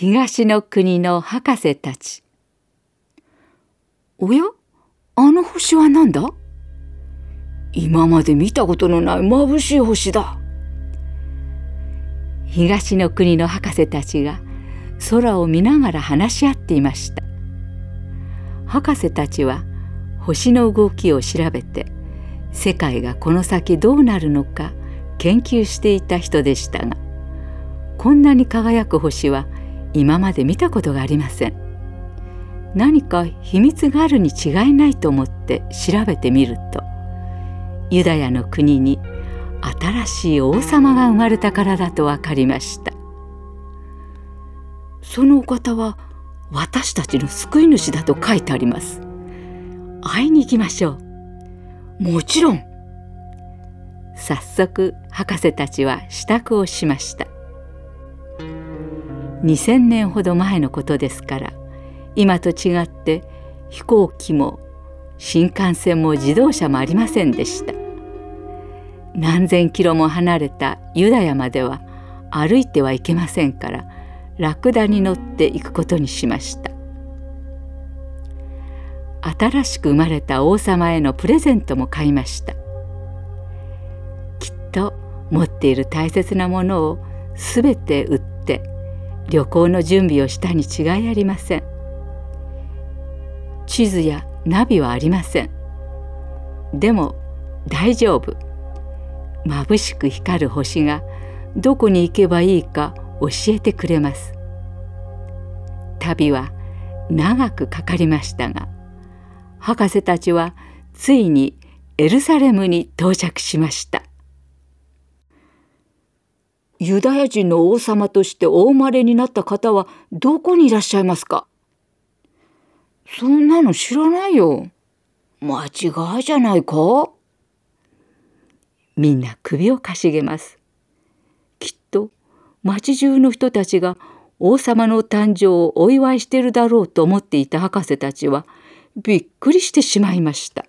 東の国の博士たち。おや？あの星は何だ？今まで見たことのない眩しい星だ。東の国の博士たちが空を見ながら話し合っていました。博士たちは星の動きを調べて世界がこの先どうなるのか研究していた人でしたがこんなに輝く星は今まで見たことがありません。何か秘密があるに違いないと思って調べてみるとユダヤの国に新しい王様が生まれたからだと分かりました。そのお方は私たちの救い主だと書いてあります。会いに行きましょう。もちろん。早速博士たちは支度をしました。2,000年ほど前のことですから今と違って飛行機も新幹線も自動車もありませんでした。何千キロも離れたユダヤまでは歩いてはいけませんからラクダに乗って行くことにしました。新しく生まれた王様へのプレゼントも買いました。きっと持っている大切なものをすべて売って旅行の準備をしたに違いありません。地図やナビはありません。でも大丈夫。眩しく光る星がどこに行けばいいか教えてくれます。旅は長くかかりましたが博士たちはついにエルサレムに到着しました。ユダヤ人の王様としてお生まれになった方はどこにいらっしゃいますか？そんなの知らないよ。間違いじゃないか？みんな首をかしげます。きっと町中の人たちが王様の誕生をお祝いしてるだろうと思っていた博士たちはびっくりしてしまいました。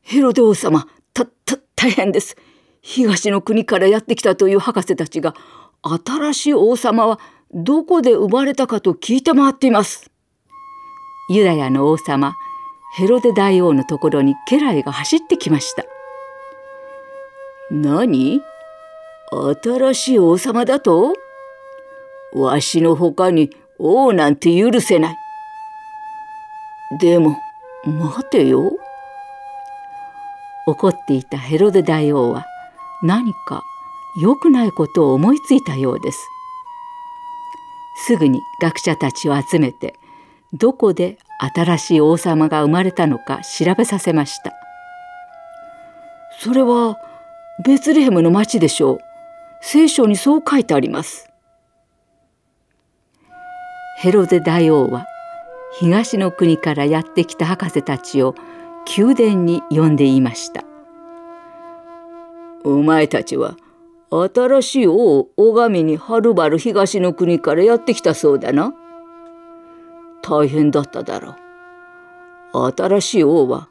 ヘロデ王様、た、た、大変です。東の国からやってきたという博士たちが新しい王様はどこで生まれたかと聞いて回っています。ユダヤの王様ヘロデ大王のところに家来が走ってきました。何？新しい王様だと？わしのほかに王なんて許せない。でも待てよ。怒っていたヘロデ大王は何か良くないことを思いついたようです。すぐに学者たちを集めてどこで新しい王様が生まれたのか調べさせました。それはベツレヘムの町でしょう。聖書にそう書いてあります。ヘロデ大王は東の国からやってきた博士たちを宮殿に呼んでいました。お前たちは新しい王を拝みにはるばる東の国からやってきたそうだな。大変だっただろう。新しい王は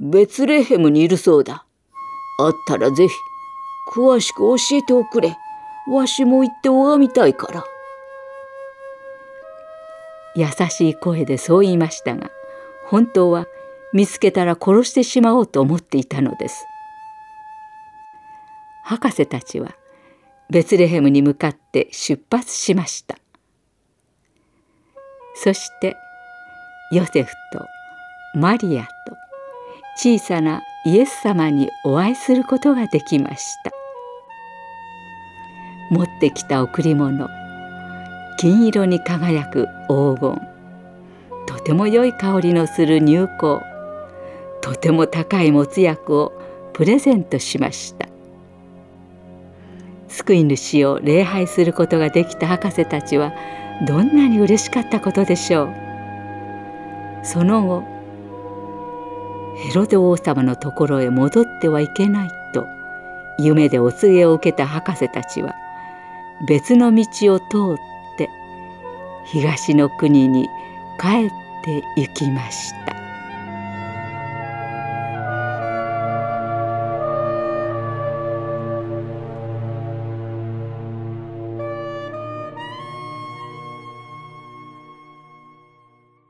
ベツレヘムにいるそうだ。あったらぜひ詳しく教えておくれ。わしも行って拝みたいから。優しい声でそう言いましたが本当は見つけたら殺してしまおうと思っていたのです。博士たちはベツレヘムに向かって出発しました。そしてヨセフとマリアと小さなイエス様にお会いすることができました。持ってきた贈り物金色に輝く黄金とても良い香りのする入香とても高い没薬をプレゼントしました。救い主を礼拝することができた博士たちはどんなに嬉しかったことでしょうその後ヘロデ王様のところへ戻ってはいけないと夢でお告げを受けた博士たちは別の道を通って東の国に帰って行きました。